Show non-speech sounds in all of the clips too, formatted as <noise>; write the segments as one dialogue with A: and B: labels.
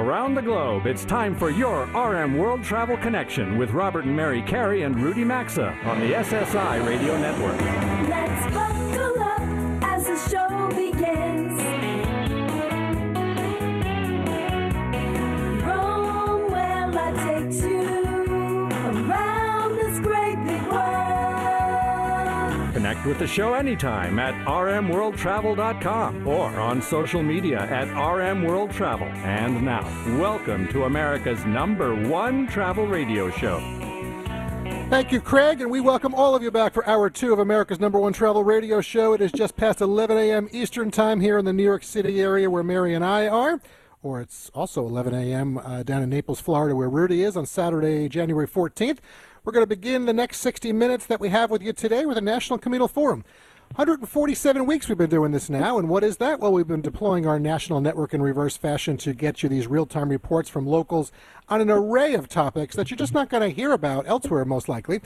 A: around the globe, it's time for your RM World Travel Connection with Robert and Mary Carey and Rudy Maxa on the SSI Radio Network.
B: Let's buckle up as the show
A: Connect with the show anytime at rmworldtravel.com or on social media at rmworldtravel. And now, welcome to America's number one travel radio show.
C: Thank you, Craig, and we welcome all of you back for hour two of America's number one travel radio show. It is just past 11 a.m. Eastern Time here in the New York City area where Mary and I are, or it's also 11 a.m. Uh, down in Naples, Florida, where Rudy is on Saturday, January 14th. We're going to begin the next 60 minutes that we have with you today with a National Communal Forum. 147 weeks we've been doing this now, and what is that? Well, we've been deploying our national network in reverse fashion to get you these real time reports from locals on an array of topics that you're just not going to hear about elsewhere, most likely.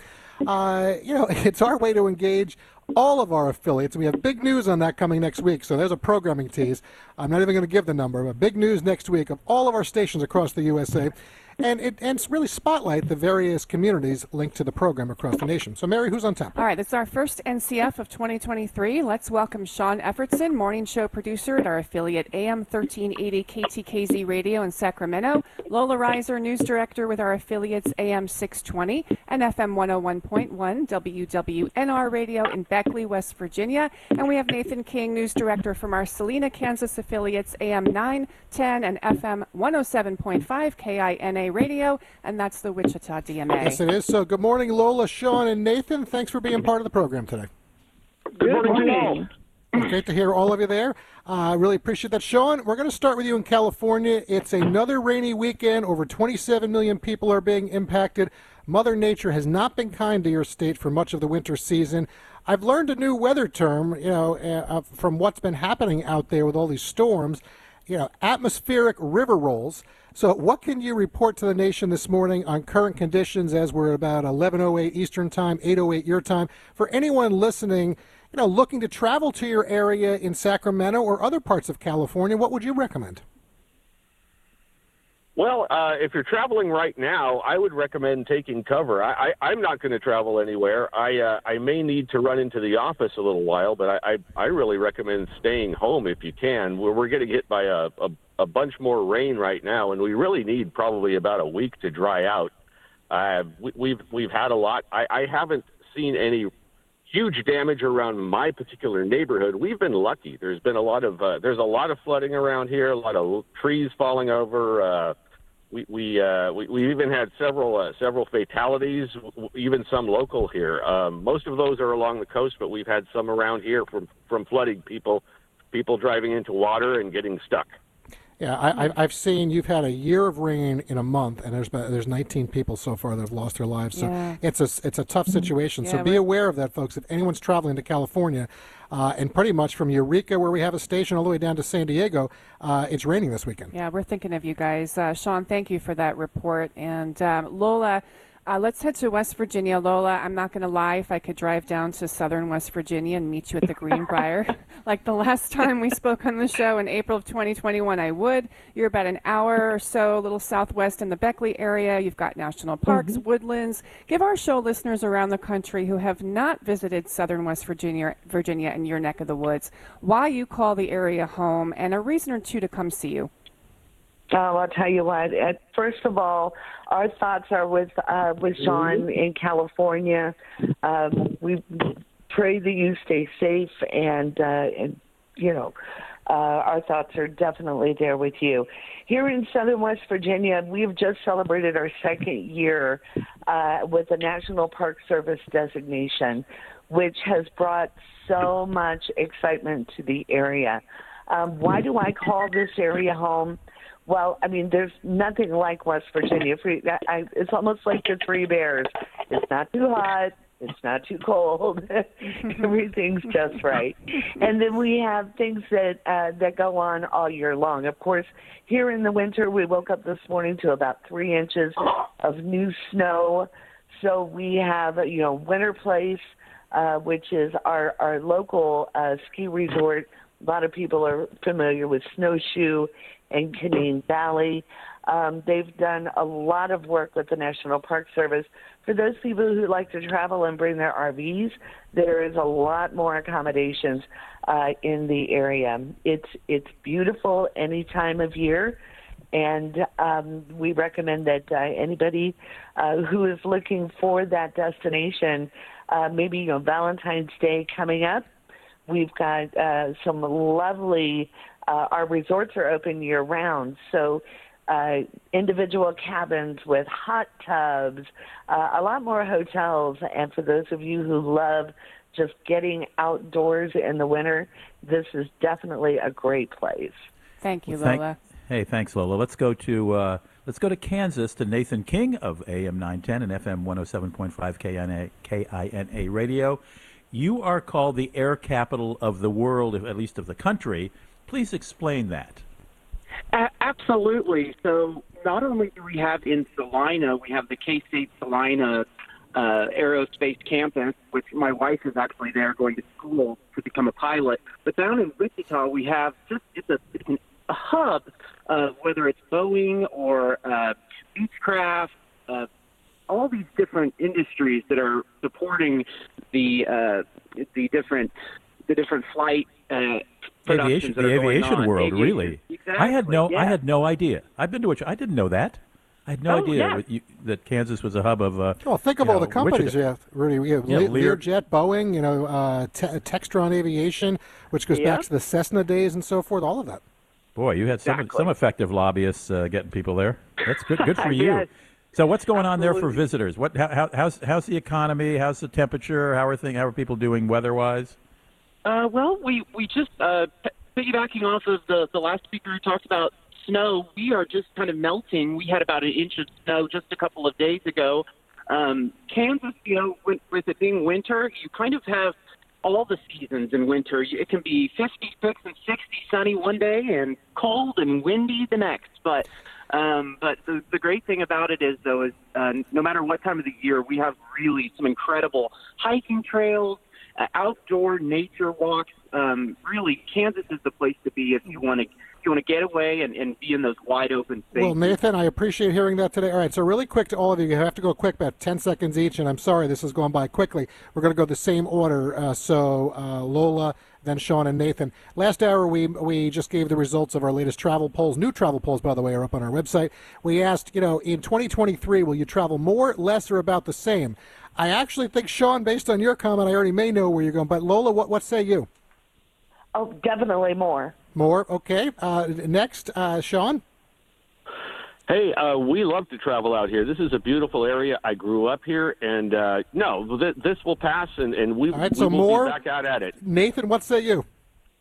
C: Uh, you know, <laughs> it's our way to engage all of our affiliates. We have big news on that coming next week, so there's a programming tease. I'm not even going to give the number, but big news next week of all of our stations across the USA. And it and really spotlight the various communities linked to the program across the nation. So, Mary, who's on top?
D: All right, this is our first NCF of 2023. Let's welcome Sean Effertson, morning show producer at our affiliate AM 1380 KTKZ Radio in Sacramento, Lola Reiser, news director with our affiliates AM 620 and FM 101.1 WWNR Radio in Beckley, West Virginia, and we have Nathan King, news director from our Salina, Kansas affiliates AM 910 and FM 107.5 KINA Radio, and that's the Wichita DMA.
C: Yes, it is. So, good morning, Lola, Sean, and Nathan. Thanks for being part of the program today.
E: Good morning.
C: Great to hear all of you there. I uh, really appreciate that. Sean, we're going to start with you in California. It's another rainy weekend. Over 27 million people are being impacted. Mother Nature has not been kind to your state for much of the winter season. I've learned a new weather term, you know, uh, from what's been happening out there with all these storms, you know, atmospheric river rolls. So, what can you report to the nation this morning on current conditions as we're about 11:08 Eastern Time, 8:08 your time? For anyone listening, you know, looking to travel to your area in Sacramento or other parts of California, what would you recommend?
E: Well, uh, if you're traveling right now, I would recommend taking cover. I, I, I'm not going to travel anywhere. I uh, I may need to run into the office a little while, but I, I, I really recommend staying home if you can. We're, we're getting hit by a, a, a bunch more rain right now, and we really need probably about a week to dry out. Uh, we, we've we've had a lot. I, I haven't seen any huge damage around my particular neighborhood. We've been lucky. There's been a lot of uh, there's a lot of flooding around here, a lot of trees falling over. Uh, we we, uh, we we even had several uh, several fatalities, even some local here. Um, most of those are along the coast, but we've had some around here from from flooding people, people driving into water and getting stuck.
C: Yeah, I, I've seen you've had a year of rain in a month, and there's been, there's 19 people so far that have lost their lives. So
D: Yeah.
C: it's a it's a tough situation. so be aware of that, folks. If anyone's traveling to California, uh, and pretty much from Eureka, where we have a station, all the way down to San Diego, uh, it's raining this weekend.
D: Yeah, we're thinking of you guys. Uh, Sean, thank you for that report. And um, Lola, uh, let's head to West Virginia. Lola, I'm not going to lie. If I could drive down to southern West Virginia and meet you at the Greenbrier, <laughs> <laughs> like the last time we spoke on the show in April of 2021, I would. You're about an hour or so, a little southwest in the Beckley area. You've got national parks, woodlands. Give our show listeners around the country who have not visited southern West Virginia, Virginia and your neck of the woods, why you call the area home and a reason or two to come see you.
F: Oh, I'll tell you what. At, first of all, our thoughts are with uh, with Sean in California. Um, we pray that you stay safe, and uh, and you know, uh, our thoughts are definitely there with you. Here in Southern West Virginia, we've just celebrated our second year uh, with the National Park Service designation, which has brought so much excitement to the area. Um, why do I call this area home? Well, I mean, there's nothing like West Virginia. Free, I, I, it's almost like the Three Bears. It's not too hot. It's not too cold. <laughs> Everything's just right. And then we have things that uh, that go on all year long. Of course, here in the winter, we woke up this morning to about three inches of new snow. So we have, you know, Winterplace, uh, which is our our local uh, ski resort A lot of people are familiar with Snowshoe and Canaan Valley. Um, they've done a lot of work with the National Park Service. For those people who like to travel and bring their RVs, there is a lot more accommodations uh, in the area. It's it's beautiful any time of year, and um, we recommend that uh, anybody uh, who is looking for that destination, uh, maybe you know Valentine's Day coming up, we've got uh, some lovely. Uh, our resorts are open year round, so uh, individual cabins with hot tubs, uh, a lot more hotels. And for those of you who love just getting outdoors in the winter, this is definitely a great place.
D: Thank you,
G: Well, thank-
D: Lola.
G: hey, thanks, Lola. Let's go to uh, let's go to Kansas to Nathan King of AM 910 and FM 107.5 KNA, KINA radio. You are called the air capital of the world, if- at least of the country. Please explain that.
H: Absolutely. So not only do we have in Salina, we have the K-State Salina uh, Aerospace Campus, which my wife is actually there going to school to become a pilot. But down in Wichita, we have just it's a, it's an, a hub, uh, whether it's Boeing or uh, Beechcraft, uh, all these different industries that are supporting the uh, the different the different flight uh,
G: Aviation,
H: that
G: the
H: are going
G: aviation
H: on.
G: world,
H: Aviation.
G: really.
H: Exactly.
G: I had no, I had no idea. I've been to which I didn't know that. I had no
H: Oh,
G: idea
H: yeah.
G: what you, that Kansas was a hub of. Uh,
C: Well, think of all
G: know,
C: the companies
G: Wichita.
C: you have, Rudy. We have
G: Yeah,
C: Le-
G: Lear-
C: Learjet, Boeing, you know, uh, Te- Textron Aviation, which goes back to the Cessna days and so forth. All of that.
G: Boy, you had some
H: Exactly.
G: some effective lobbyists uh, getting people there. That's good. Good <laughs> for you.
H: Yes.
G: So, what's going on there for visitors? What? How, how, how's how's the economy? How's the temperature? How are thing? How are people doing weather-wise?
H: Uh, well, we we just uh, piggybacking off of the the last speaker who talked about snow. We are just kind of melting. We had about an inch of snow just a couple of days ago. Um, Kansas, you know, with, with it being winter, you kind of have all the seasons in winter. It can be 56 and 60 sunny one day and cold and windy the next. But um, but the, the great thing about it is, though, is uh, no matter what time of the year, we have really some incredible hiking trails, uh, outdoor nature walks. Um, really, Kansas is the place to be if you want to you want to get away and, and be in those wide open spaces.
C: Well, Nathan, I appreciate hearing that today. All right, so really quick to all of you, you have to go quick, about 10 seconds each, and I'm sorry this has gone by quickly. We're going to go the same order. Uh, so uh, Lola, then Sean and Nathan. Last hour, we we just gave the results of our latest travel polls. New travel polls, by the way, are up on our website. We asked, you know, in 2023, will you travel more, less, or about the same? I actually think, Sean, based on your comment, I already may know where you're going. But Lola, what, what say you?
F: Oh, definitely more.
C: More? Okay. Uh, next, uh, Sean?
E: Hey, uh, we love to travel out here. This is a beautiful area. I grew up here, and uh, no, th- this will pass, and, and we,
C: All right,
E: we
C: so
E: will
C: more-
E: be back out at it.
C: Nathan, what say you?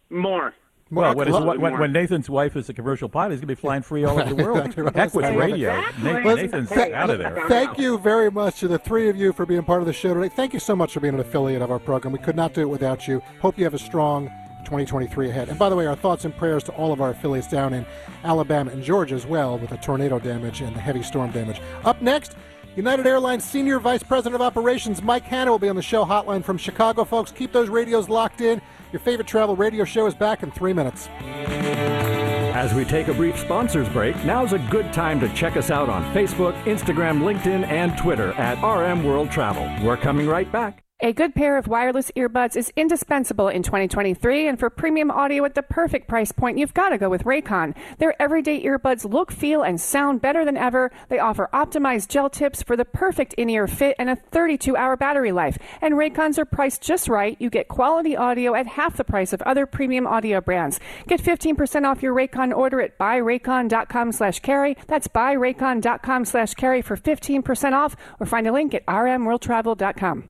H: more.
G: Well, when, his, when, when Nathan's wife is a commercial pilot, he's going to be flying free all over the <laughs> world.
C: Exactly right.
G: Heck with radio.
H: Exactly.
G: Nathan's
C: Th-
G: out of there.
C: Thank you very much to the three of you for being part of the show today. Thank you so much for being an affiliate of our program. We could not do it without you. Hope you have a strong 2023 ahead. And by the way, our thoughts and prayers to all of our affiliates down in Alabama and Georgia as well with the tornado damage and the heavy storm damage. Up next, United Airlines Senior Vice President of Operations Mike Hanna will be on the show hotline from Chicago. Folks, keep those radios locked in. Your favorite travel radio show is back in three minutes.
A: As we take a brief sponsors break, now's a good time to check us out on Facebook, Instagram, LinkedIn, and Twitter at RM World Travel. We're coming right back.
D: A good pair of wireless earbuds is indispensable in 2023, and for premium audio at the perfect price point, you've got to go with Raycon. Their everyday earbuds look, feel, and sound better than ever. They offer optimized gel tips for the perfect in-ear fit and a 32-hour battery life. And Raycons are priced just right. You get quality audio at half the price of other premium audio brands. Get 15% off your Raycon order at buyraycon.com slash carey. That's buyraycon.com slash carey for 15% off, or find a link at rmworldtravel.com.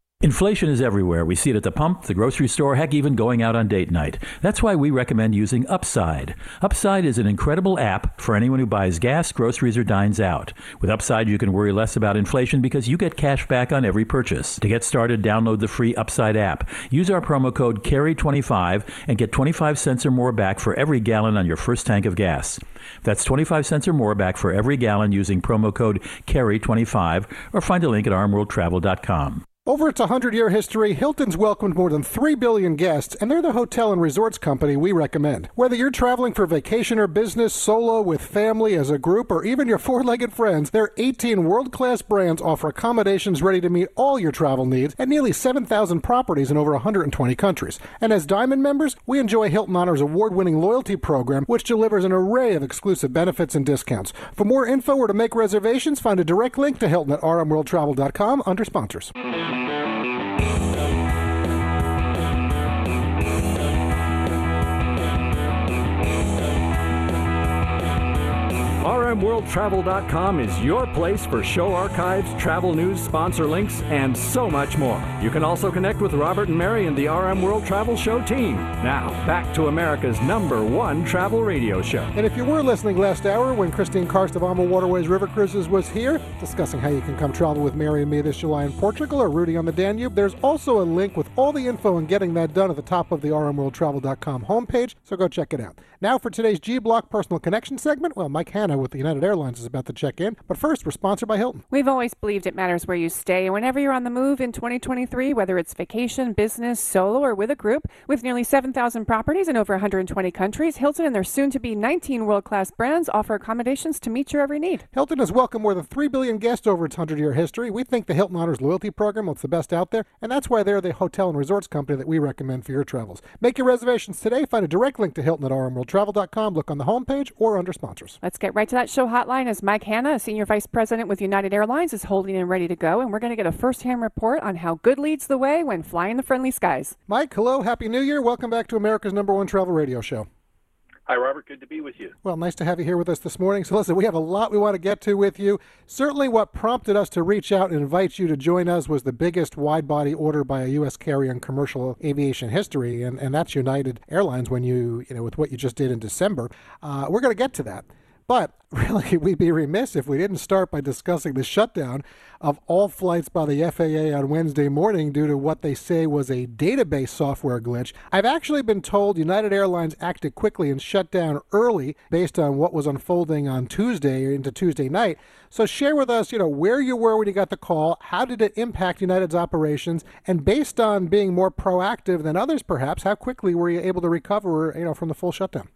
G: Inflation is everywhere. We see it at the pump, the grocery store, heck, even going out on date night. That's why we recommend using Upside. Upside is an incredible app for anyone who buys gas, groceries, or dines out. With Upside, you can worry less about inflation because you get cash back on every purchase. To get started, download the free Upside app. Use our promo code CAREY25 and get 25 cents or more back for every gallon on your first tank of gas. That's 25 cents or more back for every gallon using promo code CAREY25 or find a link at rmworldtravel.com.
C: Over its 100 year history, Hilton's welcomed more than 3 billion guests, and they're the hotel and resorts company we recommend. Whether you're traveling for vacation or business, solo, with family, as a group, or even your <laughs> four legged friends, their 18 world class brands offer accommodations ready to meet all your travel needs at nearly 7,000 properties in over 120 countries. And as Diamond members, we enjoy Hilton Honors award winning loyalty program, which delivers an array of exclusive benefits and discounts. For more info or to make reservations, find a direct link to Hilton at rmworldtravel.com under sponsors. Thank you.
A: RMWorldTravel.com is your place for show archives, travel news, sponsor links, and so much more. You can also connect with Robert and Mary and the RM World Travel Show team. Now, back to America's number one travel radio show.
C: And if you were listening last hour when Christine Karst of AmaWaterways River Cruises was here discussing how you can come travel with Mary and me this July in Portugal or Rudy on the Danube, there's also a link with all the info and getting that done at the top of the rmworldtravel.com homepage, so go check it out. Now for today's G Block Personal Connection segment, well, Mike Hanna with the United Airlines is about to check in, but first, we're sponsored by Hilton.
D: We've always believed it matters where you stay, and whenever you're on the move in 2023, whether it's vacation, business, solo, or with a group, with nearly 7,000 properties in over 120 countries, Hilton and their soon to be 19 world class brands offer accommodations to meet your every need.
C: Hilton has welcomed more than 3 billion guests over its 100 year history. We think the Hilton Honors loyalty program is the best out there, and that's why they're the hotel and resorts company that we recommend for your travels. Make your reservations today. Find a direct link to Hilton at rmworldtravel.com. Look on the homepage or under sponsors.
D: Let's get right to that show hotline is Mike Hanna, a senior vice president with United Airlines, is holding and ready to go, and we're going to get a first hand report on how good leads the way when flying the friendly skies.
C: Mike, hello, happy new year. Welcome back to America's number one travel radio show.
I: Hi, Robert. Good to be with you.
C: Well, nice to have you here with us this morning. So, listen, we have a lot we want to get to with you. Certainly, what prompted us to reach out and invite you to join us was the biggest wide body order by a U.S. carrier in commercial aviation history, and, and that's United Airlines when you, you know, with what you just did in December. Uh, we're going to get to that. But <laughs> really, we'd be remiss if we didn't start by discussing the shutdown of all flights by the FAA on Wednesday morning due to what they say was a database software glitch. I've actually been told United Airlines acted quickly and shut down early based on what was unfolding on Tuesday into Tuesday night. So share with us, you know, where you were when you got the call, how did it impact United's operations, and based on being more proactive than others perhaps, how quickly were you able to recover, you know, from the full shutdown?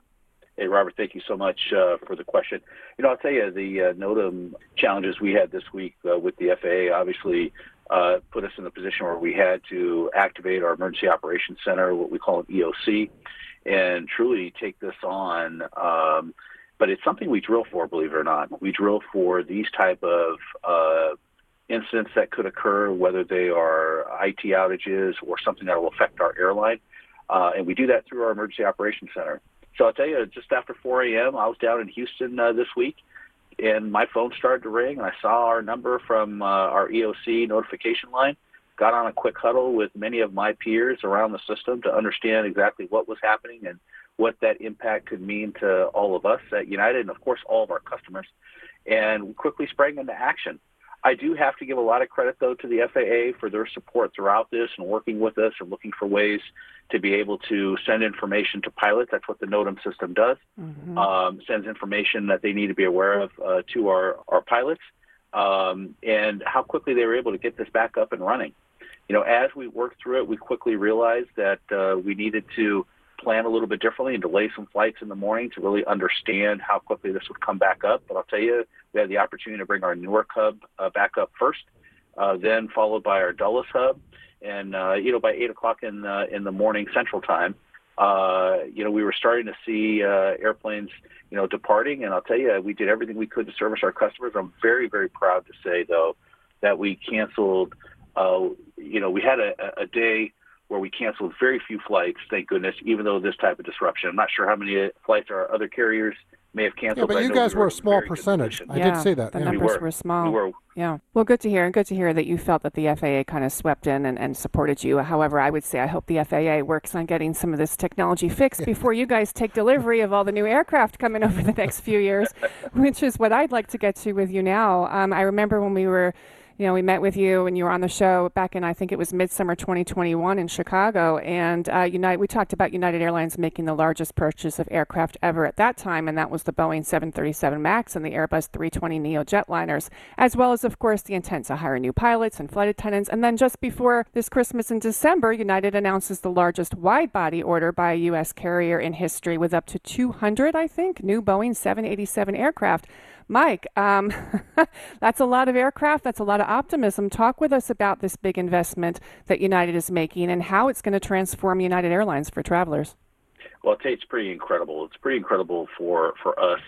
I: Hey, Robert, thank you so much uh, for the question. You know, I'll tell you, the uh, NOTAM challenges we had this week uh, with the FAA obviously uh, put us in the position where we had to activate our Emergency Operations Center, what we call an EOC, and truly take this on. Um, but it's something we drill for, believe it or not. We drill for these type of uh, incidents that could occur, whether they are IT outages or something that will affect our airline. Uh, and we do that through our Emergency Operations Center. So I'll tell you, just after 4 a.m., I was down in Houston uh, this week, and my phone started to ring, and I saw our number from uh, our EOC notification line. Got on a quick huddle with many of my peers around the system to understand exactly what was happening and what that impact could mean to all of us at United and, of course, all of our customers. And we quickly sprang into action. I do have to give a lot of credit, though, to the FAA for their support throughout this and working with us and looking for ways to be able to send information to pilots. That's what the NOTAM system does. Mm-hmm. Um, sends information that they need to be aware of uh, to our, our pilots um, and how quickly they were able to get this back up and running. You know, as we worked through it, we quickly realized that uh, we needed to plan a little bit differently and delay some flights in the morning to really understand how quickly this would come back up. But I'll tell you, we had the opportunity to bring our Newark hub uh, back up first, uh, then followed by our Dulles hub, and uh, you know by eight o'clock in the in the morning Central Time, uh, you know we were starting to see uh, airplanes you know departing, and I'll tell you, we did everything we could to service our customers. I'm very very proud to say though that we canceled. Uh, you know, we had a, a day where we canceled very few flights, thank goodness, even though this type of disruption. I'm not sure how many flights our other carriers may have canceled.
C: Yeah, but
I: I
C: you guys
I: we
C: were
I: in
C: a small percentage. I
D: yeah,
C: did see that.
D: The
C: yeah.
I: We
D: numbers
I: were.
D: small.
I: We were.
D: Yeah. Well, good to hear, and good to hear that you felt that the FAA kind of swept in and, and supported you. However, I would say I hope the FAA works on getting some of this technology fixed before you guys take delivery of all the new aircraft coming over the next few years, <laughs> which is what I'd like to get to with you now. Um, I remember when we were you know, we met with you and you were on the show back in, I think it was midsummer 2021 in Chicago. And uh, United, we talked about United Airlines making the largest purchase of aircraft ever at that time, and that was the Boeing 737 MAX and the Airbus 320 Neo jetliners, as well as, of course, the intent to hire new pilots and flight attendants. And then just before this Christmas in December, United announces the largest wide body order by a U.S. carrier in history with up to 200, I think, new Boeing 787 aircraft. Mike, um, <laughs> that's a lot of aircraft. That's a lot of optimism. Talk with us about this big investment that United is making and how it's going to transform United Airlines for travelers.
I: Well, it's pretty incredible. It's pretty incredible for, for us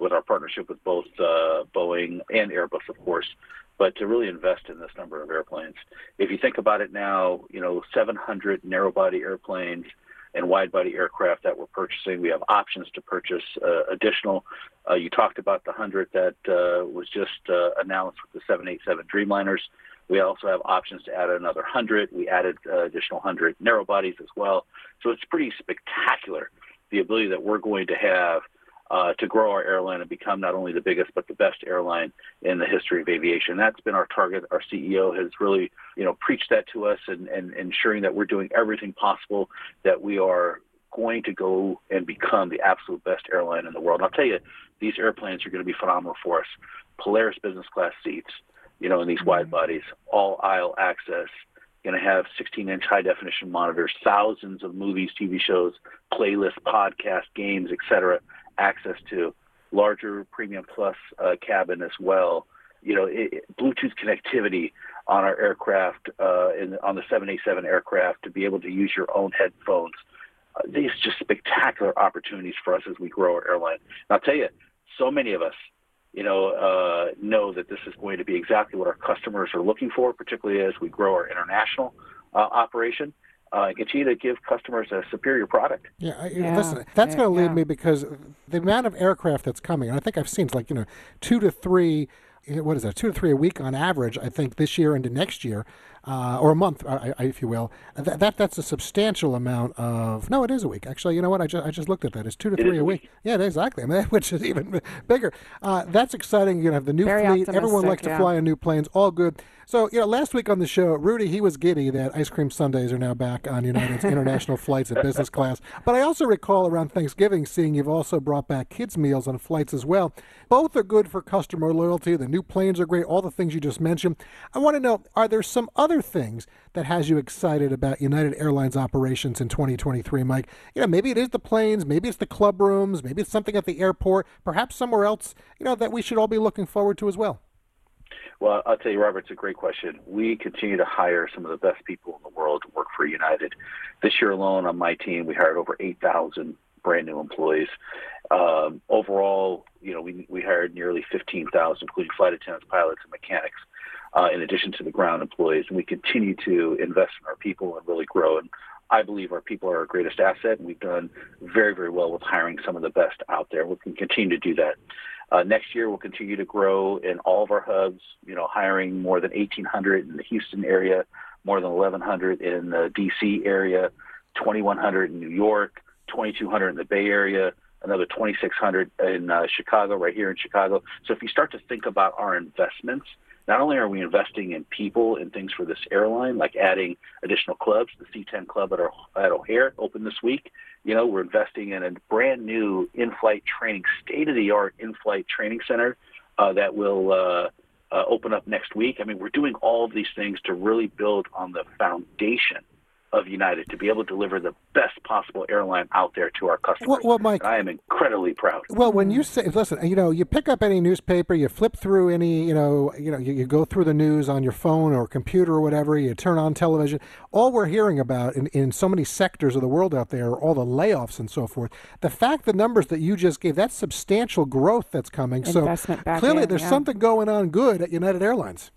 I: with our partnership with both uh, Boeing and Airbus, of course, but to really invest in this number of airplanes. If you think about it now, you know, 700 narrow body airplanes and wide body aircraft that we're purchasing. We have options to purchase uh, additional. Uh, you talked about the 100 that uh, was just announced with the 787 Dreamliners. We also have options to add another 100. We added additional 100 narrow bodies as well. So it's pretty spectacular the ability that we're going to have uh, to grow our airline and become not only the biggest but the best airline in the history of aviation. That's been our target. Our CEO has really, you know, preached that to us and, and ensuring that we're doing everything possible that we are going to go and become the absolute best airline in the world. And I'll tell you, these airplanes are going to be phenomenal for us. Polaris business class seats, you know, in these wide bodies, all aisle access, going to have 16 inch high definition monitors, thousands of movies, TV shows, playlists, podcasts, games, etc access to larger premium plus uh, cabin as well. You know, it, Bluetooth connectivity on our aircraft, uh, in, on the 787 aircraft, to be able to use your own headphones. Uh, these just spectacular opportunities for us as we grow our airline. And I'll tell you, so many of us, you know, uh, know that this is going to be exactly what our customers are looking for, particularly as we grow our international uh, operation uh, and continue to give customers a superior product.
C: Yeah, I,
D: Yeah,
C: listen, that's going to lead
D: yeah.
C: me because the amount of aircraft that's coming, and I think I've seen it's like, you know, two to three, eh, what is that, two to three a week on average, I think, this year into next year, uh, or a month, uh, if you will. That, that That's a substantial amount of, no, it is a week. Actually, you know what? I just, I just looked at that. It's two to
I: It
C: three a
I: a
C: week.
I: week.
C: Yeah, exactly. I mean, <laughs> which is even bigger. Uh, that's exciting. You're going to have the new
D: Very
C: fleet. Everyone
D: optimistic,
C: likes to fly on new planes. All good. So, you know, last week on the show, Rudy, he was giddy that ice cream sundaes are now back on United's <laughs> international flights at business class. But I also recall around Thanksgiving seeing you've also brought back kids' meals on flights as well. Both are good for customer loyalty. The new planes are great, all the things you just mentioned. I want to know are there some other things that has you excited about United Airlines operations in 2023, Mike? You know, maybe it is the planes, maybe it's the club rooms, maybe it's something at the airport, perhaps somewhere else, you know, that we should all be looking forward to as well.
I: Well, I'll tell you, Robert, it's a great question. We continue to hire some of the best people in the world to work for United. This year alone, on my team, we hired over 8,000 brand new employees. Um, overall, you know, we, we hired nearly 15,000, including flight attendants, pilots, and mechanics, uh, in addition to the ground employees. And we continue to invest in our people and really grow. And I believe our people are our greatest asset, and we've done very, very well with hiring some of the best out there. We can continue to do that. Uh, next year, we'll continue to grow in all of our hubs, you know, hiring more than 1,800 in the Houston area, more than 1,100 in the D.C. area, 2,100 in New York, 2,200 in the Bay Area, another 2,600 in uh, Chicago, right here in Chicago. So if you start to think about our investments, not only are we investing in people and things for this airline, like adding additional clubs, the C10 Club at, our, at O'Hare opened this week. You know, we're investing in a brand new in-flight training, state-of-the-art in-flight training center uh, that will uh, uh, open up next week. I mean, we're doing all of these things to really build on the foundation of United to be able to deliver the best possible airline out there to our customers.
C: Well, well, Mike,
I: and I am incredibly proud.
C: Well, when you say, listen, you know, you pick up any newspaper, you flip through any, you know, you know, you, you go through the news on your phone or computer or whatever, you turn on television. All we're hearing about in, in so many sectors of the world out there, are all the layoffs and so forth. The fact, the numbers that you just gave, that's substantial growth that's coming.
D: Investment
C: so clearly,
D: in,
C: there's
D: yeah.
C: something going on good at United Airlines.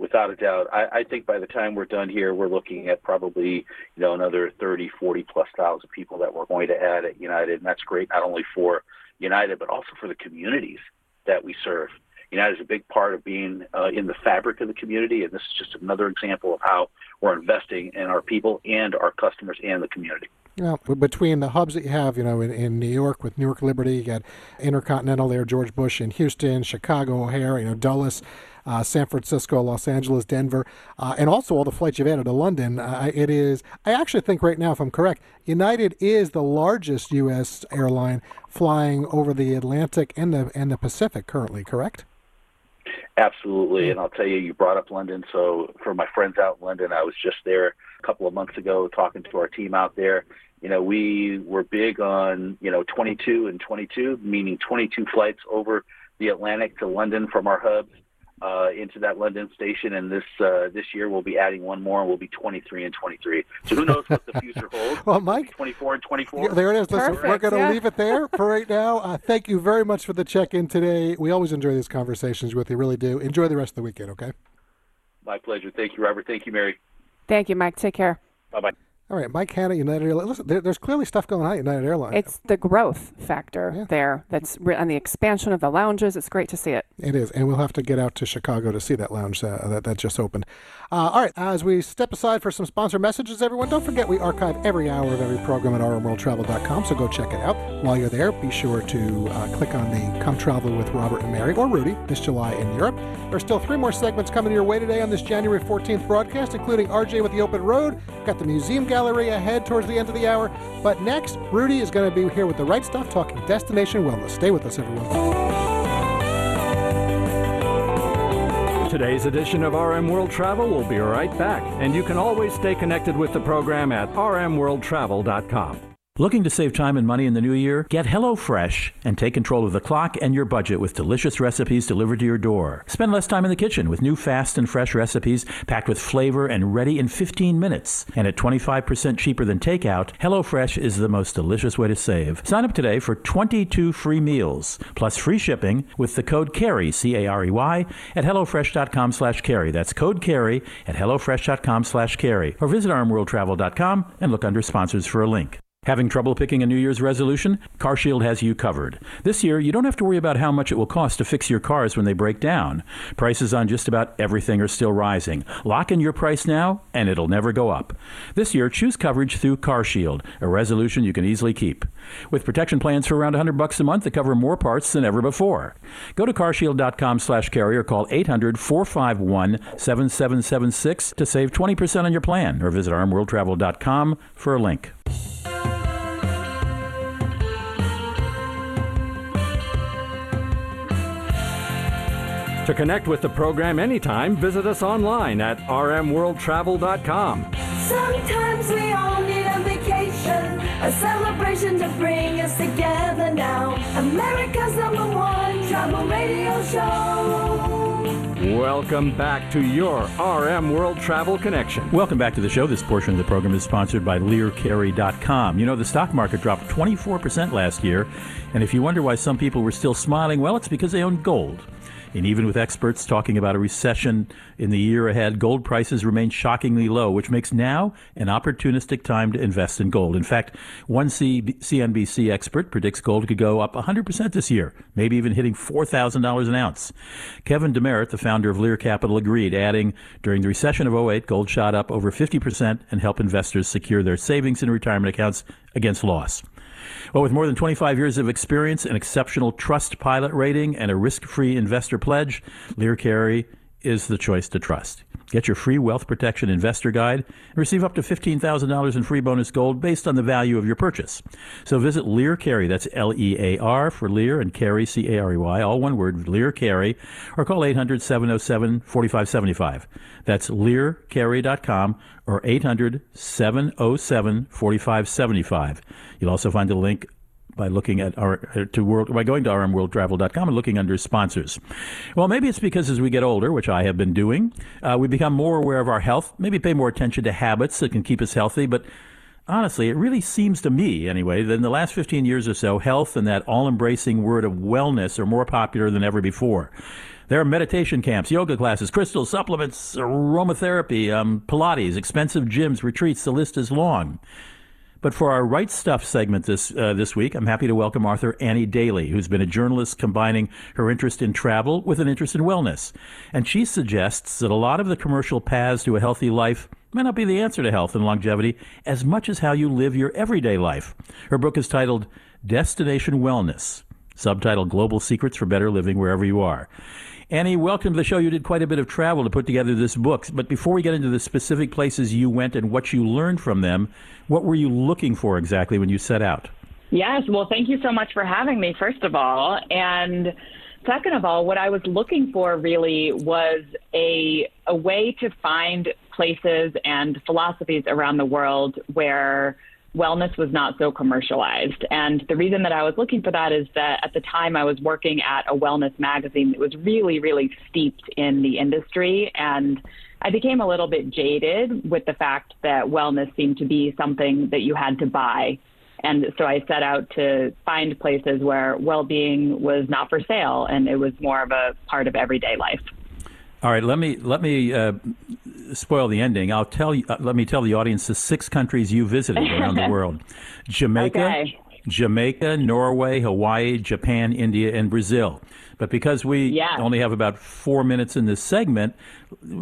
I: Without a doubt. I, I think by the time we're done here, we're looking at probably you know another 30, 40 plus thousand people that we're going to add at United, and that's great not only for United, but also for the communities that we serve. United is a big part of being uh, in the fabric of the community, and this is just another example of how we're investing in our people and our customers and the community.
C: Well, between the hubs that you have, you know, in, in New York with Newark Liberty, you got Intercontinental there, George Bush in Houston, Chicago O'Hare, you know, Dulles, uh, San Francisco, Los Angeles, Denver, uh, and also all the flights you've added to London. Uh, it is, I actually think right now, if I'm correct, United is the largest U.S. airline flying over the Atlantic and the and the Pacific currently. Correct?
I: Absolutely, and I'll tell you, you brought up London. So for my friends out in London, I was just there a couple of months ago talking to our team out there. You know, we were big on you know 22 and 22, meaning 22 flights over the Atlantic to London from our hubs uh, into that London station, and this uh, this year we'll be adding one more, and we'll be 23 and 23. So who knows what the future <laughs> holds?
C: well, Mike,
I: 24 and 24.
C: Yeah, there it is. Listen, we're going to
D: yeah.
C: leave it there for right now. Uh, thank you very much for the check-in today. We always enjoy these conversations with you. Really do. Enjoy the rest of the weekend. Okay.
I: My pleasure. Thank you, Robert. Thank you, Mary.
D: Thank you, Mike. Take care.
I: Bye bye.
C: All right, Mike Hanna, United Airlines. Listen, there, there's clearly stuff going on at United Airlines.
D: It's the growth factor
C: Yeah.
D: there that's re- and the expansion of the lounges. It's great to see it.
C: It is, and we'll have to get out to Chicago to see that lounge uh, that, that just opened. Uh, all right, as we step aside for some sponsor messages, everyone, don't forget we archive every hour of every program at rmworldtravel.com, so go check it out. While you're there, be sure to uh, click on the Come Travel with Robert and Mary or Rudy this July in Europe. There are still three more segments coming your way today on this January 14th broadcast, including RJ with the Open Road. Got the Museum Gallery ahead towards the end of the hour. But next, Rudy is going to be here with the right stuff talking destination wellness. Stay with us, everyone.
A: Today's edition of RM World Travel will be right back, and you can always stay connected with the program at rmworldtravel.com.
G: Looking to save time and money in the new year? Get HelloFresh and take control of the clock and your budget with delicious recipes delivered to your door. Spend less time in the kitchen with new fast and fresh recipes packed with flavor and ready in 15 minutes. And at 25% cheaper than takeout, HelloFresh is the most delicious way to save. Sign up today for 22 free meals plus free shipping with the code CAREY, C-A-R-E-Y, at HelloFresh.com slash carey. That's code CAREY at HelloFresh.com slash carey. Or visit rmworldtravel.com and look under sponsors for a link. Having trouble picking a New Year's resolution? CarShield has you covered. This year, you don't have to worry about how much it will cost to fix your cars when they break down. Prices on just about everything are still rising. Lock in your price now, and it'll never go up. This year, choose coverage through CarShield, a resolution you can easily keep. With protection plans for around 100 bucks a month that cover more parts than ever before. Go to carshield.com slash carey or call 800-451-7776 to save 20% on your plan or visit rmworldtravel.com for a link.
A: To connect with the program anytime, visit us online at rmworldtravel.com.
B: Sometimes we all need a vacation, a celebration to bring us together now. America's number one travel radio show.
A: Welcome back to your RM World Travel Connection.
G: Welcome back to the show. This portion of the program is sponsored by LearCarey.com. You know, the stock market dropped 24% last year, and if you wonder why some people were still smiling, well, it's because they own gold. And even with experts talking about a recession in the year ahead, gold prices remain shockingly low, which makes now an opportunistic time to invest in gold. In fact, one CNBC expert predicts gold could go up 100% this year, maybe even hitting $4,000 an ounce. Kevin DeMeritt, the founder of Lear Capital, agreed, adding, during the recession of 08, gold shot up over 50% and helped investors secure their savings and retirement accounts against loss. Well, with more than 25 years of experience, an exceptional Trustpilot rating, and a risk free investor pledge, Lear Carey is the choice to trust. Get your free wealth protection investor guide and receive up to $15,000 in free bonus gold based on the value of your purchase. So visit Lear Carey, that's L E A R for Lear and Carey, C A R E Y, all one word, Lear Carey, or call 800 707 4575. That's learcarey.com or 800 707 4575. You'll also find a link by looking at our to world by going to rmworldtravel.com and looking under sponsors. Well, maybe it's because as we get older, which I have been doing, uh, we become more aware of our health. Maybe pay more attention to habits that can keep us healthy. But honestly, it really seems to me, anyway, that in the last 15 years or so, health and that all-embracing word of wellness are more popular than ever before. There are meditation camps, yoga classes, crystals, supplements, aromatherapy, um, Pilates, expensive gyms, retreats. The list is long. But for our Right Stuff segment this uh, this week, I'm happy to welcome author Annie Daly, who's been a journalist combining her interest in travel with an interest in wellness. And she suggests that a lot of the commercial paths to a healthy life may not be the answer to health and longevity as much as how you live your everyday life. Her book is titled Destination Wellness, subtitled Global Secrets for Better Living Wherever You Are. Annie, welcome to the show. You did quite a bit of travel to put together this book. But before we get into the specific places you went and what you learned from them, what were you looking for exactly when you set out?
J: Yes, well, thank you so much for having me, first of all. And second of all, what I was looking for really was a, a way to find places and philosophies around the world where wellness was not so commercialized. And the reason that I was looking for that is that at the time I was working at a wellness magazine that was really, really steeped in the industry. And I became a little bit jaded with the fact that wellness seemed to be something that you had to buy. And so I set out to find places where well being was not for sale and it was more of a part of everyday life.
G: All right, let me let me uh, spoil the ending. I'll tell you. Uh, let me tell the audience the six countries you visited around the <laughs> world: Jamaica,
J: Okay.
G: Jamaica, Norway, Hawaii, Japan, India, and Brazil. But because we
J: Yeah.
G: only have about four minutes in this segment,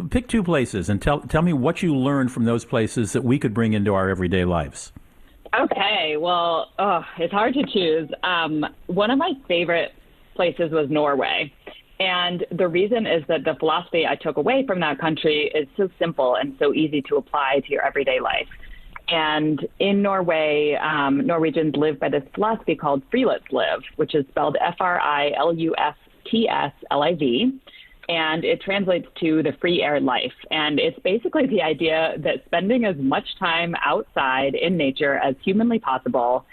G: pick two places and tell tell me what you learned from those places that we could bring into our everyday lives.
J: Okay, well, oh, it's hard to choose. Um, one of my favorite places was Norway. And the reason is that the philosophy I took away from that country is so simple and so easy to apply to your everyday life. And in Norway, um, Norwegians live by this philosophy called Friluftsliv, which is spelled F R I L U F T S L I V. And it translates to the free air life. And it's basically the idea that spending as much time outside in nature as humanly possible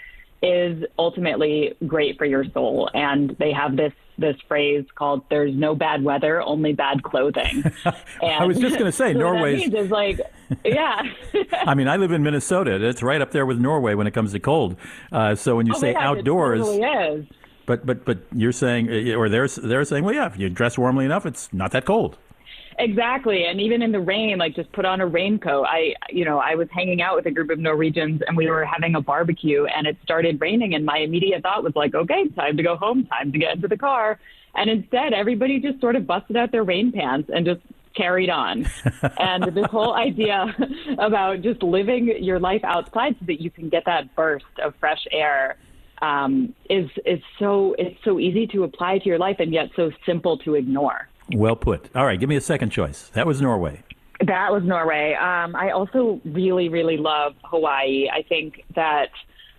J: is ultimately great for your soul. And they have this this phrase called "There's no bad weather, only bad clothing." And <laughs>
G: I was just going to say
J: so <laughs> what that
G: Norway's.
J: is like, yeah. <laughs>
G: I mean, I live in Minnesota. It's right up there with Norway when it comes to cold. Uh, so when you
J: Oh
G: say
J: it
G: outdoors,
J: totally is.
G: but but but you're saying, or they're they're saying, well, yeah, if you dress warmly enough, it's not that cold.
J: Exactly. And even in the rain, like just put on a raincoat. I, you know, I was hanging out with a group of Norwegians and we were having a barbecue and it started raining. And my immediate thought was like, okay, time to go home, time to get into the car. And instead, everybody just sort of busted out their rain pants and just carried on. <laughs> and this whole idea <laughs> about just living your life outside so that you can get that burst of fresh air um, is is so it's so easy to apply to your life and yet so simple to ignore.
G: Well put. All right, give me a second choice. That was Norway.
J: That was Norway. Um, I also really, really love Hawaii. I think that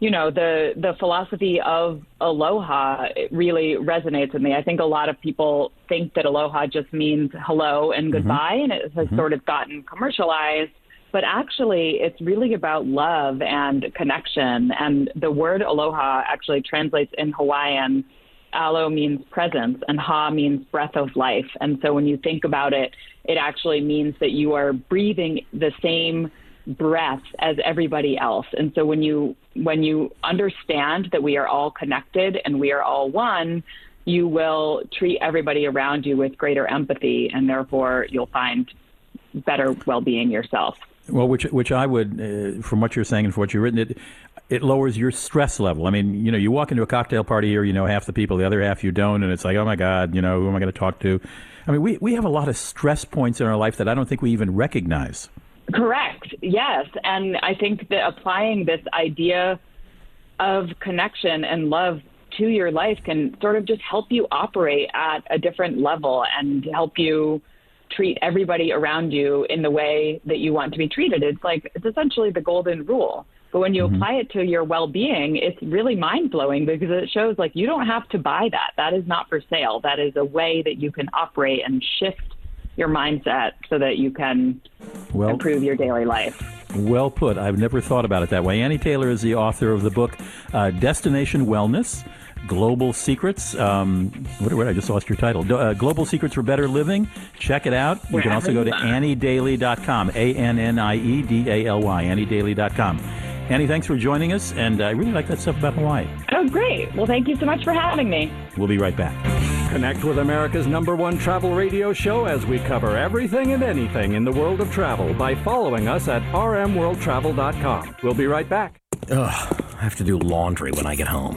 J: you know the the philosophy of aloha really resonates with me. I think a lot of people think that aloha just means hello and goodbye, and it has sort of gotten commercialized. But actually, it's really about love and connection. And the word aloha actually translates in Hawaiian alo means presence and ha means breath of life. And so when you think about it, it actually means that you are breathing the same breath as everybody else. And so when you when you understand that we are all connected and we are all one, you will treat everybody around you with greater empathy and therefore you'll find better well-being yourself.
G: Well, which which I would, uh, from what you're saying and from what you've written, it it lowers your stress level. I mean, you know, you walk into a cocktail party here, you know half the people, the other half you don't, and it's like, oh my God, you know, who am I going to talk to? I mean, we we have a lot of stress points in our life that I don't think we even recognize.
J: Correct. Yes. And I think that applying this idea of connection and love to your life can sort of just help you operate at a different level and help you treat everybody around you in the way that you want to be treated. It's like it's essentially the golden rule. But when you apply it to your well-being, it's really mind-blowing because it shows like you don't have to buy that. That is not for sale. That is a way that you can operate and shift your mindset so that you can
G: Well,
J: improve your daily life.
G: well put. I've never thought about it that way. Annie Taylor is the author of the book uh, Destination Wellness. Global Secrets. Um, what, what, I just lost your title. Uh, Global Secrets for Better Living. Check it out. You can also go to AnnieDaly.com. A N N I E D A L Y. AnnieDaly.com. Annie, thanks for joining us, and I really like that stuff about Hawaii.
J: Oh, great. Well, thank you so much for having me.
G: We'll be right back.
A: Connect with America's number one travel radio show as we cover everything and anything in the world of travel by following us at rmworldtravel.com. We'll be right back.
K: Ugh, I have to do laundry when I get home.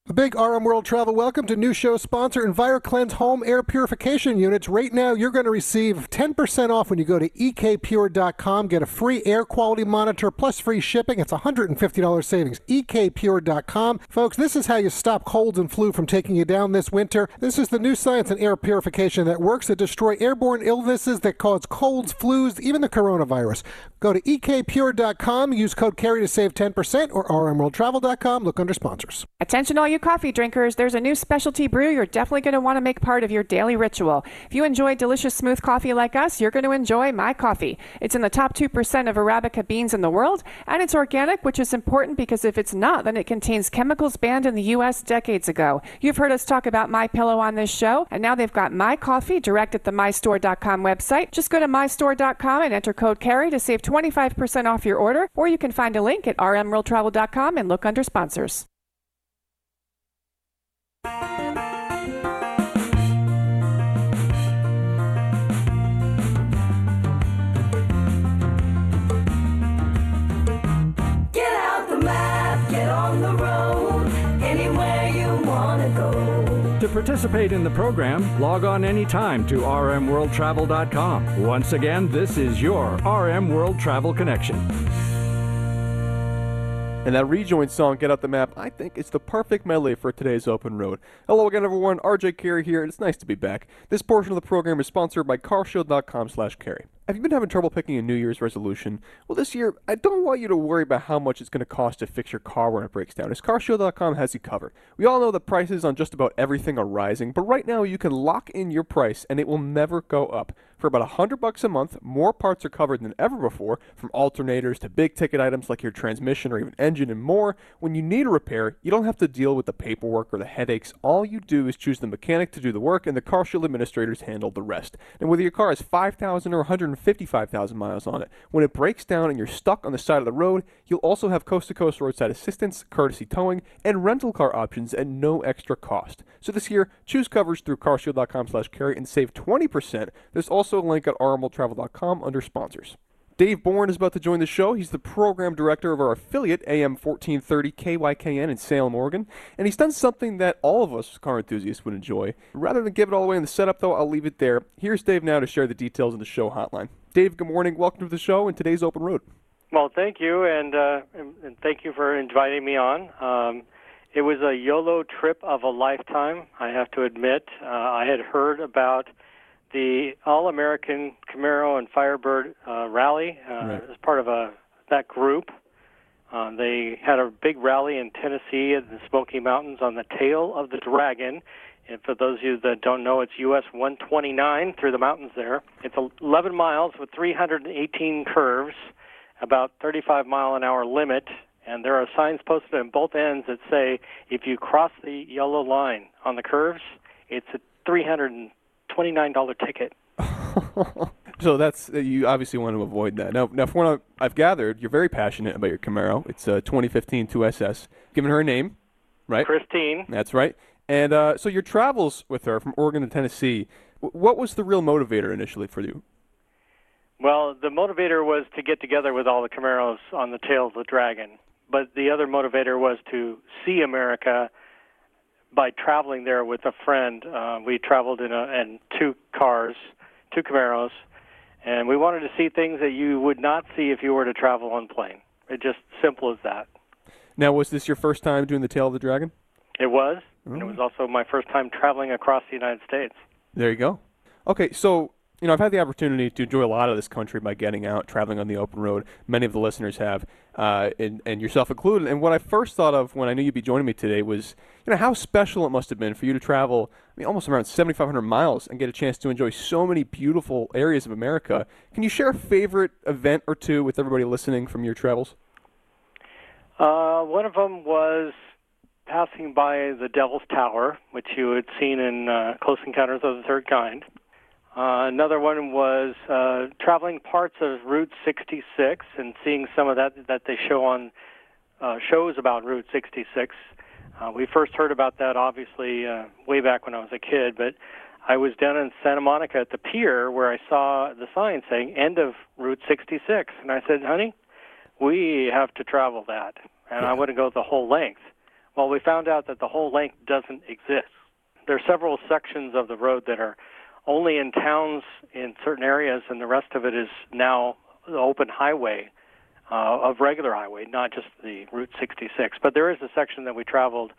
C: The big RM World Travel welcome to new show sponsor EnviroKlenz Home Air Purification Units. Right now, you're going to receive 10% off when you go to ekpure.com. Get a free air quality monitor plus free shipping. It's $150 savings. ekpure.com. Folks, this is how you stop colds and flu from taking you down this winter. This is the new science in air purification that works to destroy airborne illnesses that cause colds, flus, even the coronavirus. Go to ekpure.com, use code CAREY to save 10% or rmworldtravel.com. Look under sponsors.
D: Attention, all you coffee drinkers, there's a new specialty brew you're definitely going to want to make part of your daily ritual. If you enjoy delicious, smooth coffee like us, you're going to enjoy my coffee. It's in the top 2% of Arabica beans in the world, and it's organic, which is important because if it's not, then it contains chemicals banned in the U.S. decades ago. You've heard us talk about My Pillow on this show, and now they've got My Coffee direct at the MyStore.com website. Just go to MyStore.com and enter code CAREY to save 25% off your order, or you can find a link at rmworldtravel.com and look under sponsors.
B: Get out the map, get on the road, anywhere you wanna go.
A: To go. To participate in the program, log on anytime to rmworldtravel.com. Once again, this is your RM World Travel Connection.
L: And that rejoin song, Get Out the Map, I think it's the perfect medley for today's open road. Hello again, everyone. RJ Carey here, and it's nice to be back. This portion of the program is sponsored by carshield.com slash carey. Have you been having trouble picking a New Year's resolution? Well, this year, I don't want you to worry about how much it's going to cost to fix your car when it breaks down, as carshield.com has you covered. We all know the prices on just about everything are rising, but right now you can lock in your price and it will never go up. For about 100 bucks a month, more parts are covered than ever before, from alternators to big ticket items like your transmission or even engine and more. When you need a repair, you don't have to deal with the paperwork or the headaches. All you do is choose the mechanic to do the work and the CarShield administrators handle the rest. And whether your car has 5,000 or 155,000 miles on it, when it breaks down and you're stuck on the side of the road, you'll also have coast-to-coast roadside assistance, courtesy towing, and rental car options at no extra cost. So this year, choose coverage through carshield.com slash carey and save 20%. There's also a link at rmworldtravel.com under sponsors. Dave Bourne is about to join the show. He's the program director of our affiliate, AM 1430 KYKN in Salem, Oregon. And he's done something that all of us car enthusiasts would enjoy. Rather than give it all away in the setup, though, I'll leave it there. Here's Dave now to share the details in the show hotline. Dave, good morning. Welcome to the show and today's Open Road.
M: Well, thank you, and, uh, and, thank you for inviting me on. Um, it was a YOLO trip of a lifetime, I have to admit. Uh, I had heard about the All American Camaro and Firebird uh, rally uh,
L: Right.
M: as part of a that group Uh, they had a big rally in Tennessee at the Smoky Mountains on the tail of the Dragon. And for those of you that don't know, it's US 129 through the mountains there. It's 11 miles with 318 curves, about 35 mile an hour limit, and there are signs posted on both ends that say if you cross the yellow line on the curves, it's a $329 ticket. <laughs>
L: So that's you obviously want to avoid that. Now, now, from what I've gathered, you're very passionate about your Camaro. It's a 2015 2SS. Given her a name, right?
M: Christine.
L: That's right. And uh, so your travels with her from Oregon to Tennessee. What was the real motivator initially for you?
M: Well, the motivator was to get together with all the Camaros on the tail of the Dragon. But the other motivator was to see America by traveling there with a friend. Uh, we traveled in, a, in two cars, two Camaros, and we wanted to see things that you would not see if you were to travel on plane. It's just simple as that.
L: Now, was this your first time doing the Tail of the Dragon?
M: It was, and it was also my first time traveling across the United States.
L: There you go. Okay, so you know I've had the opportunity to enjoy a lot of this country by getting out, traveling on the open road. Many of the listeners have, uh, and, and yourself included. And what I first thought of when I knew you'd be joining me today was, you know, how special it must have been for you to travel. I mean, almost around 7,500 miles and get a chance to enjoy so many beautiful areas of America. Can you share a favorite event or two with everybody listening from your travels?
M: Uh, one of them was passing by the Devil's Tower, which you had seen in uh, Close Encounters of the Third Kind. Uh, another one was uh, traveling parts of Route 66 and seeing some of that that they show on uh, shows about Route 66. Uh, we first heard about that obviously uh, way back when I was a kid, but I was down in Santa Monica at the pier where I saw the sign saying "End of Route 66," and I said, "Honey, we have to travel that, and I want to go the whole length." Well, we found out that the whole length doesn't exist. There are several sections of the road that are only in towns in certain areas, and the rest of it is now the open highway uh, of regular highway, not just the Route 66. But there is a section that we traveled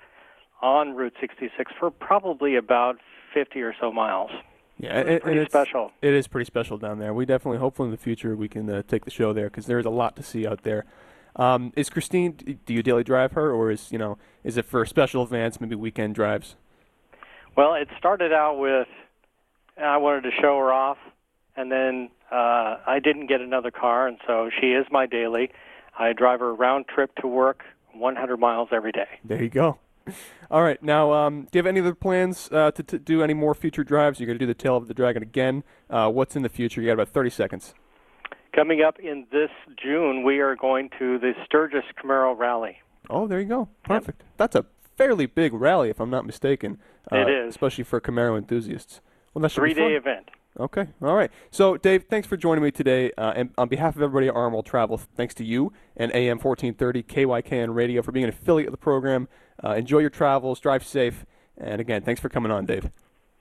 M: on Route 66 for probably about 50 or so miles.
L: Yeah,
M: It's pretty
L: and it's,
M: special.
L: It is pretty special down there. We definitely, hopefully, in the future, we can uh, take the show there because there's a lot to see out there. Um, is Christine? Do you daily drive her, or is you know, is it for special events, maybe weekend drives?
M: Well, it started out with I wanted to show her off, and then uh, I didn't get another car, and so she is my daily. I drive her round trip to work, 100 miles every day.
L: There you go. All right, now, um, do you have any other plans uh, to, to do any more future drives? You're going to do the Tail of the Dragon again. Uh, what's in the future? You got about 30 seconds.
M: Coming up in this June, we are going to the Sturgis Camaro Rally.
L: Oh, there you go. Perfect. That's a fairly big rally, if I'm not mistaken. Uh,
M: It is.
L: especially for Camaro enthusiasts. Well, that should
M: Three-day event.
L: Okay. All right. So, Dave, thanks for joining me today. Uh, and on behalf of everybody at RM World Travel, thanks to you and AM 1430 KYKN Radio for being an affiliate of the program. Uh, enjoy your travels. Drive safe. And again, thanks for coming on, Dave.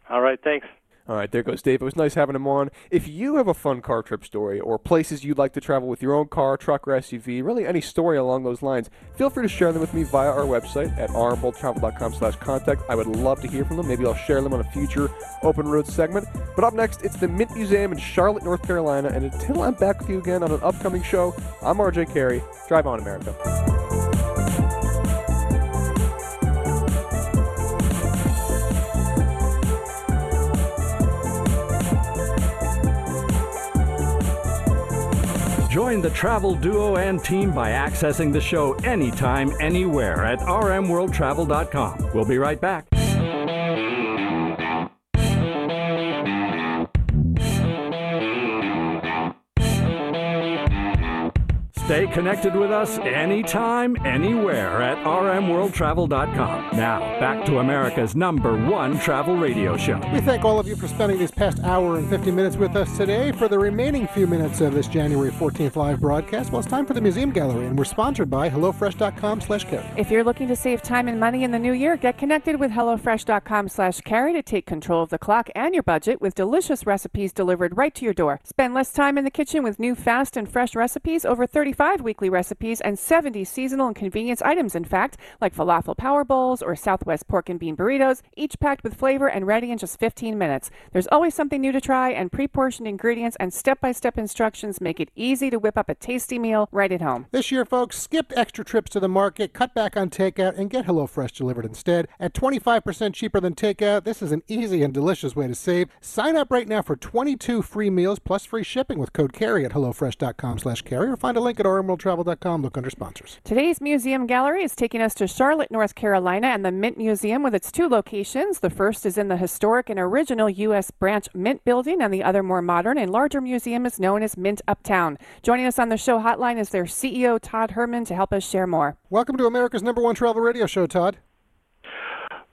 M: All right, thanks.
L: All right, there goes Dave. It was nice having him on. If you have a fun car trip story or places you'd like to travel with your own car, truck, or SUV, really any story along those lines, feel free to share them with me via our website at rmworldtravel.com slash contact. I would love to hear from them. Maybe I'll share them on a future Open Road segment. But up next, it's the Mint Museum in Charlotte, North Carolina. And until I'm back with you again on an upcoming show, I'm RJ Carey. Drive on, America.
A: Join the travel duo and team by accessing the show anytime, anywhere at rmworldtravel.com. We'll be right back. Stay connected with us anytime, anywhere at rmworldtravel.com. Now, back to America's number one travel radio show.
C: We thank all of you for spending this past hour and 50 minutes with us today. For the remaining few minutes of this January 14th live broadcast, well, it's time for the Museum Gallery, and we're sponsored by HelloFresh.com slash carey.
D: If you're looking to save time and money in the new year, get connected with HelloFresh.com slash carey to take control of the clock and your budget with delicious recipes delivered right to your door. Spend less time in the kitchen with new fast and fresh recipes, over 35 25 weekly recipes and 70 seasonal and convenience items, in fact, like falafel power bowls or Southwest pork and bean burritos, each packed with flavor and ready in just 15 minutes. There's always something new to try, and pre portioned ingredients and step by step instructions make it easy to whip up a tasty meal right at home.
C: This year, folks, skip extra trips to the market, cut back on takeout, and get HelloFresh delivered instead. At 25% cheaper than takeout, this is an easy and delicious way to save. Sign up right now for 22 free meals plus free shipping with code CAREY at HelloFresh.com slash carey or find a link at rmworldtravel.com. Look under sponsors.
D: Today's museum gallery is taking us to Charlotte, North Carolina, and the Mint Museum with its two locations. The first is in the historic and original U.S. Branch Mint building, and the other more modern and larger museum is known as Mint Uptown. Joining us on the show hotline is their CEO, Todd Herman, to help us share more.
C: Welcome to America's number one travel radio show, Todd.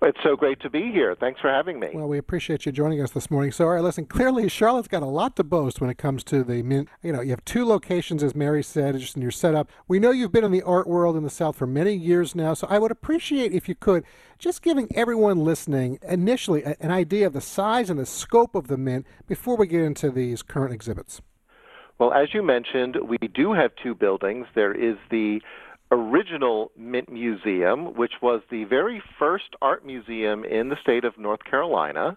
N: It's so great to be here. Thanks for having me.
C: Well, we appreciate you joining us this morning. So, all right, listen, clearly Charlotte's got a lot to boast when it comes to the mint. You know, you have two locations, as Mary said, just in your setup. We know you've been in the art world in the South for many years now, so I would appreciate if you could just giving everyone listening initially a- an idea of the size and the scope of the mint before we get into these current exhibits.
N: Well, as you mentioned, we do have two buildings. There is the original Mint Museum, which was the very first art museum in the state of North Carolina.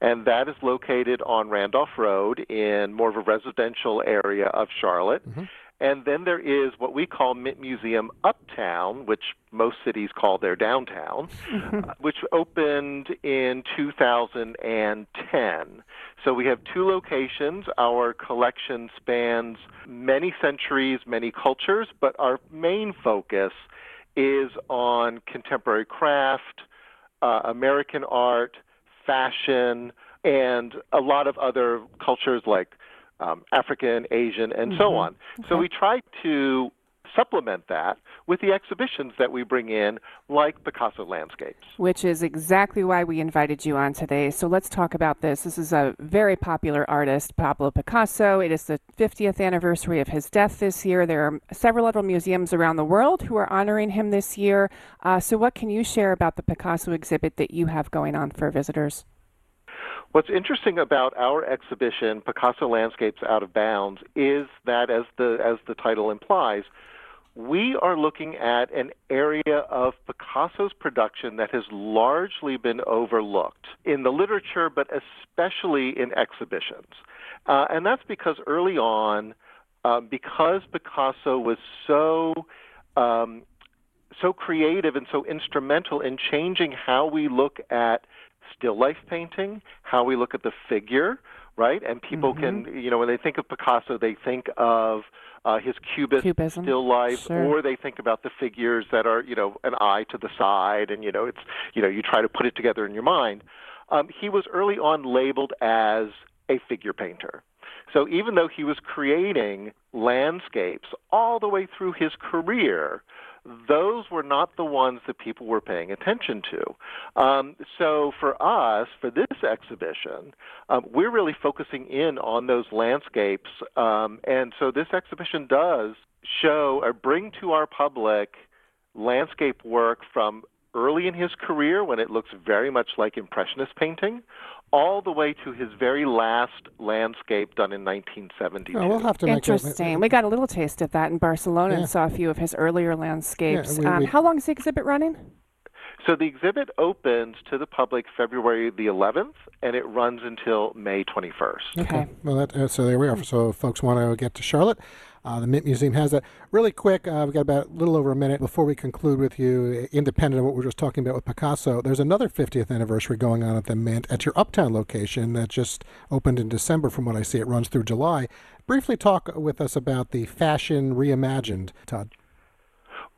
N: And that is located on Randolph Road in more of a residential area of Charlotte. Mm-hmm. And then there is what we call Mint Museum Uptown, which most cities call their downtown, <laughs> uh, which opened in 2010. So we have two locations. Our collection spans many centuries, many cultures, but our main focus is on contemporary craft, uh, American art, fashion, and a lot of other cultures like um, African, Asian, and so
D: Mhm.
N: on. So we try to supplement that with the exhibitions that we bring in, like Picasso landscapes.
D: which is exactly why we invited you on today. So let's talk about this. This is a very popular artist, Pablo Picasso. It is the 50th anniversary of his death this year. There are several other museums around the world who are honoring him this year. Uh, so, what can you share about the Picasso exhibit that you have going on for visitors?
N: What's interesting about our exhibition, Picasso Landscapes Out of Bounds, is that, as the as the title implies, we are looking at an area of Picasso's production that has largely been overlooked in the literature, but especially in exhibitions. Uh, and that's because early on, uh, because Picasso was so um, so creative and so instrumental in changing how we look at still life painting, how we look at the figure, right? And people can, you know, when they think of Picasso, they think of uh, his cubist
D: Cubism,
N: still life,
D: sure.
N: or they think about the figures that are, you know, an eye to the side, and you know, it's, you know, you try to put it together in your mind. Um, he was early on labeled as a figure painter. So even though he was creating landscapes all the way through his career, those were not the ones that people were paying attention to. Um, so for us, for this exhibition, um, we're really focusing in on those landscapes. Um, and so this exhibition does show or bring to our public landscape work from early in his career when it looks very much like Impressionist painting, all the way to his very last landscape done in 1972.
C: Oh, we'll have to make a-
D: Interesting. We got a little taste of that in Barcelona
C: Yeah.
D: and saw a few of his earlier landscapes.
C: we-
D: um,
C: we-
D: how long is the exhibit running?
N: So the exhibit opens to the public February the 11th, and it runs until May 21st.
C: Okay. Well, that, uh, so there we are. So if folks want to get to Charlotte, uh, the Mint Museum has that. Really quick, uh, we've got about a little over a minute before we conclude with you, independent of what we were just talking about with Picasso. There's another 50th anniversary going on at the Mint at your Uptown location that just opened in December, from what I see. It runs through July. Briefly talk with us about the Fashion Reimagined, Todd.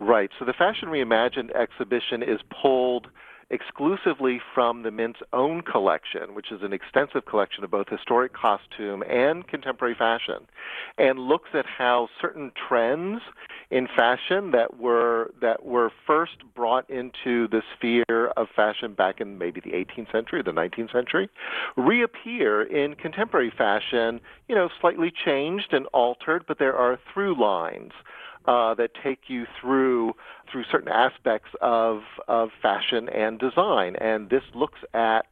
N: Right. So the Fashion Reimagined exhibition is pulled exclusively from the Mint's own collection, which is an extensive collection of both historic costume and contemporary fashion, and looks at how certain trends in fashion that were that were first brought into the sphere of fashion back in maybe the 18th century, or the 19th century, reappear in contemporary fashion, you know, slightly changed and altered, but there are through lines uh, that take you through through certain aspects of of fashion and design. And this looks at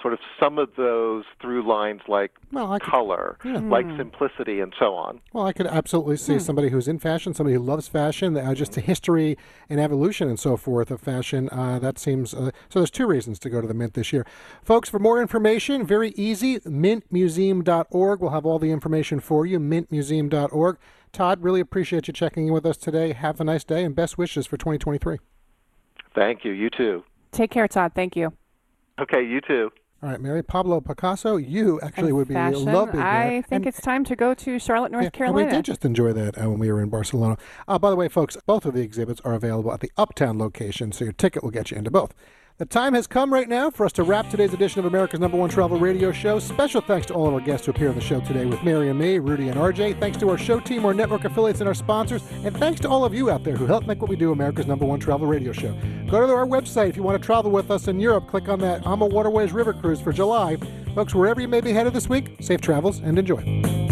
N: sort of some of those through lines like
C: Well, could-
N: color,
C: yeah.
N: like
C: Hmm.
N: simplicity, and so on.
C: Well, I could absolutely see somebody who's in fashion, somebody who loves fashion, uh, just the history and evolution and so forth of fashion. Uh, that seems uh, so. There's two reasons to go to the Mint this year, folks. For more information, very easy. Mintmuseum.org. We'll have all the information for you. Mintmuseum.org. Todd, really appreciate you checking in with us today. Have a nice day and best wishes for 2023.
N: Thank you. You too.
D: Take care, Todd. Thank you.
N: Okay, you too.
C: All right, Mary Pablo Picasso, you actually
D: And
C: would be
D: fashion,
C: love being there.
D: I think it's time to go to Charlotte, North
C: Yeah, and
D: Carolina.
C: we did just enjoy that uh, when we were in Barcelona. Uh, by the way, folks, both of the exhibits are available at the Uptown location, so your ticket will get you into both. The time has come right now for us to wrap today's edition of America's number one travel radio show. Special thanks to all of our guests who appear on the show today with Mary and me, Rudy and RJ. Thanks to our show team, our network affiliates, and our sponsors. And thanks to all of you out there who help make what we do America's number one travel radio show. Go to our website if you want to travel with us in Europe. Click on that AmaWaterways River Cruise for July. Folks, wherever you may be headed this week, safe travels and enjoy.